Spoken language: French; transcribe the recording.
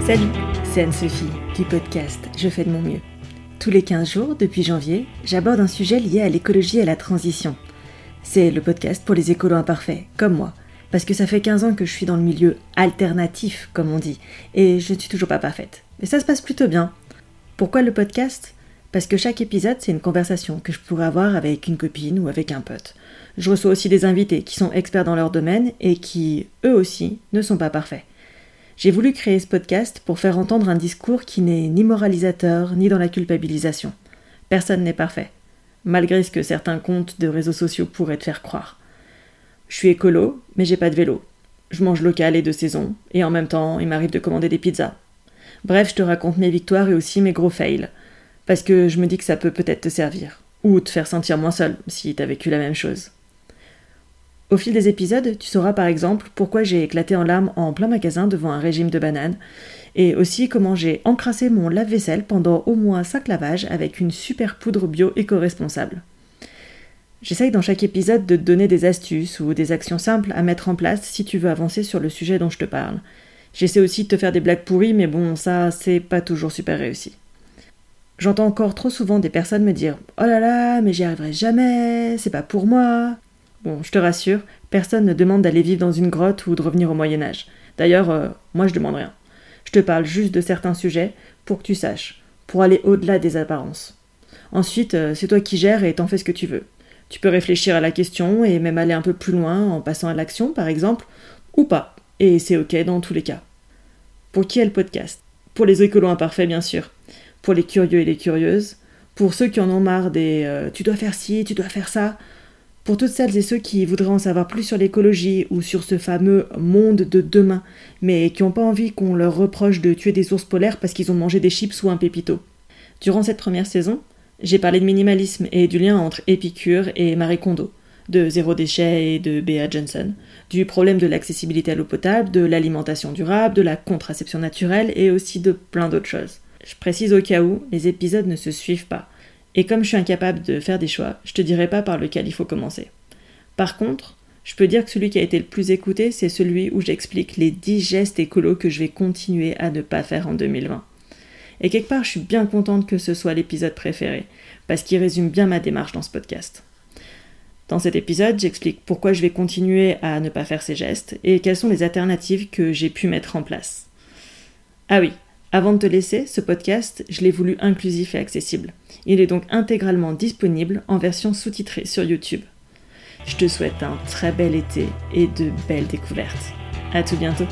Salut, c'est Anne-Sophie du podcast Je fais de mon mieux. Tous les 15 jours, depuis janvier, j'aborde un sujet lié à l'écologie et à la transition. C'est le podcast pour les écolos imparfaits, comme moi, parce que ça fait 15 ans que je suis dans le milieu alternatif, comme on dit, et je ne suis toujours pas parfaite. Mais ça se passe plutôt bien. Pourquoi le podcast? Parce que chaque épisode, c'est une conversation que je pourrais avoir avec une copine ou avec un pote. Je reçois aussi des invités qui sont experts dans leur domaine et qui, eux aussi, ne sont pas parfaits. J'ai voulu créer ce podcast pour faire entendre un discours qui n'est ni moralisateur ni dans la culpabilisation. Personne n'est parfait, malgré ce que certains comptes de réseaux sociaux pourraient te faire croire. Je suis écolo, mais j'ai pas de vélo. Je mange local et de saison, et en même temps, il m'arrive de commander des pizzas. Bref, je te raconte mes victoires et aussi mes gros fails, parce que je me dis que ça peut peut-être te servir, ou te faire sentir moins seul si t'as vécu la même chose. Au fil des épisodes, tu sauras par exemple pourquoi j'ai éclaté en larmes en plein magasin devant un régime de bananes, et aussi comment j'ai encrassé mon lave-vaisselle pendant au moins 5 lavages avec une super poudre bio éco-responsable. J'essaye dans chaque épisode de te donner des astuces ou des actions simples à mettre en place si tu veux avancer sur le sujet dont je te parle. J'essaie aussi de te faire des blagues pourries, mais bon, ça, c'est pas toujours super réussi. J'entends encore trop souvent des personnes me dire Oh là là, mais j'y arriverai jamais, c'est pas pour moi. Bon, je te rassure, personne ne demande d'aller vivre dans une grotte ou de revenir au Moyen Âge. D'ailleurs, euh, moi je demande rien. Je te parle juste de certains sujets pour que tu saches, pour aller au-delà des apparences. Ensuite, euh, c'est toi qui gères et t'en fais ce que tu veux. Tu peux réfléchir à la question et même aller un peu plus loin en passant à l'action, par exemple, ou pas. Et c'est ok dans tous les cas. Pour qui est le podcast? Pour les écolos imparfaits, bien sûr. Pour les curieux et les curieuses. Pour ceux qui en ont marre des euh, tu dois faire ci, tu dois faire ça. Pour toutes celles et ceux qui voudraient en savoir plus sur l'écologie ou sur ce fameux monde de demain, mais qui n'ont pas envie qu'on leur reproche de tuer des ours polaires parce qu'ils ont mangé des chips ou un pépito. Durant cette première saison, j'ai parlé de minimalisme et du lien entre Épicure et Marie Kondo, de zéro déchet et de Bea Johnson, du problème de l'accessibilité à l'eau potable, de l'alimentation durable, de la contraception naturelle et aussi de plein d'autres choses. Je précise au cas où, les épisodes ne se suivent pas. Et comme je suis incapable de faire des choix, je te dirai pas par lequel il faut commencer. Par contre, je peux dire que celui qui a été le plus écouté, c'est celui où j'explique les 10 gestes écolos que je vais continuer à ne pas faire en 2020. Et quelque part, je suis bien contente que ce soit l'épisode préféré, parce qu'il résume bien ma démarche dans ce podcast. Dans cet épisode, j'explique pourquoi je vais continuer à ne pas faire ces gestes et quelles sont les alternatives que j'ai pu mettre en place. Ah oui, avant de te laisser, ce podcast, je l'ai voulu inclusif et accessible. Il est donc intégralement disponible en version sous-titrée sur YouTube. Je te souhaite un très bel été et de belles découvertes. À tout bientôt.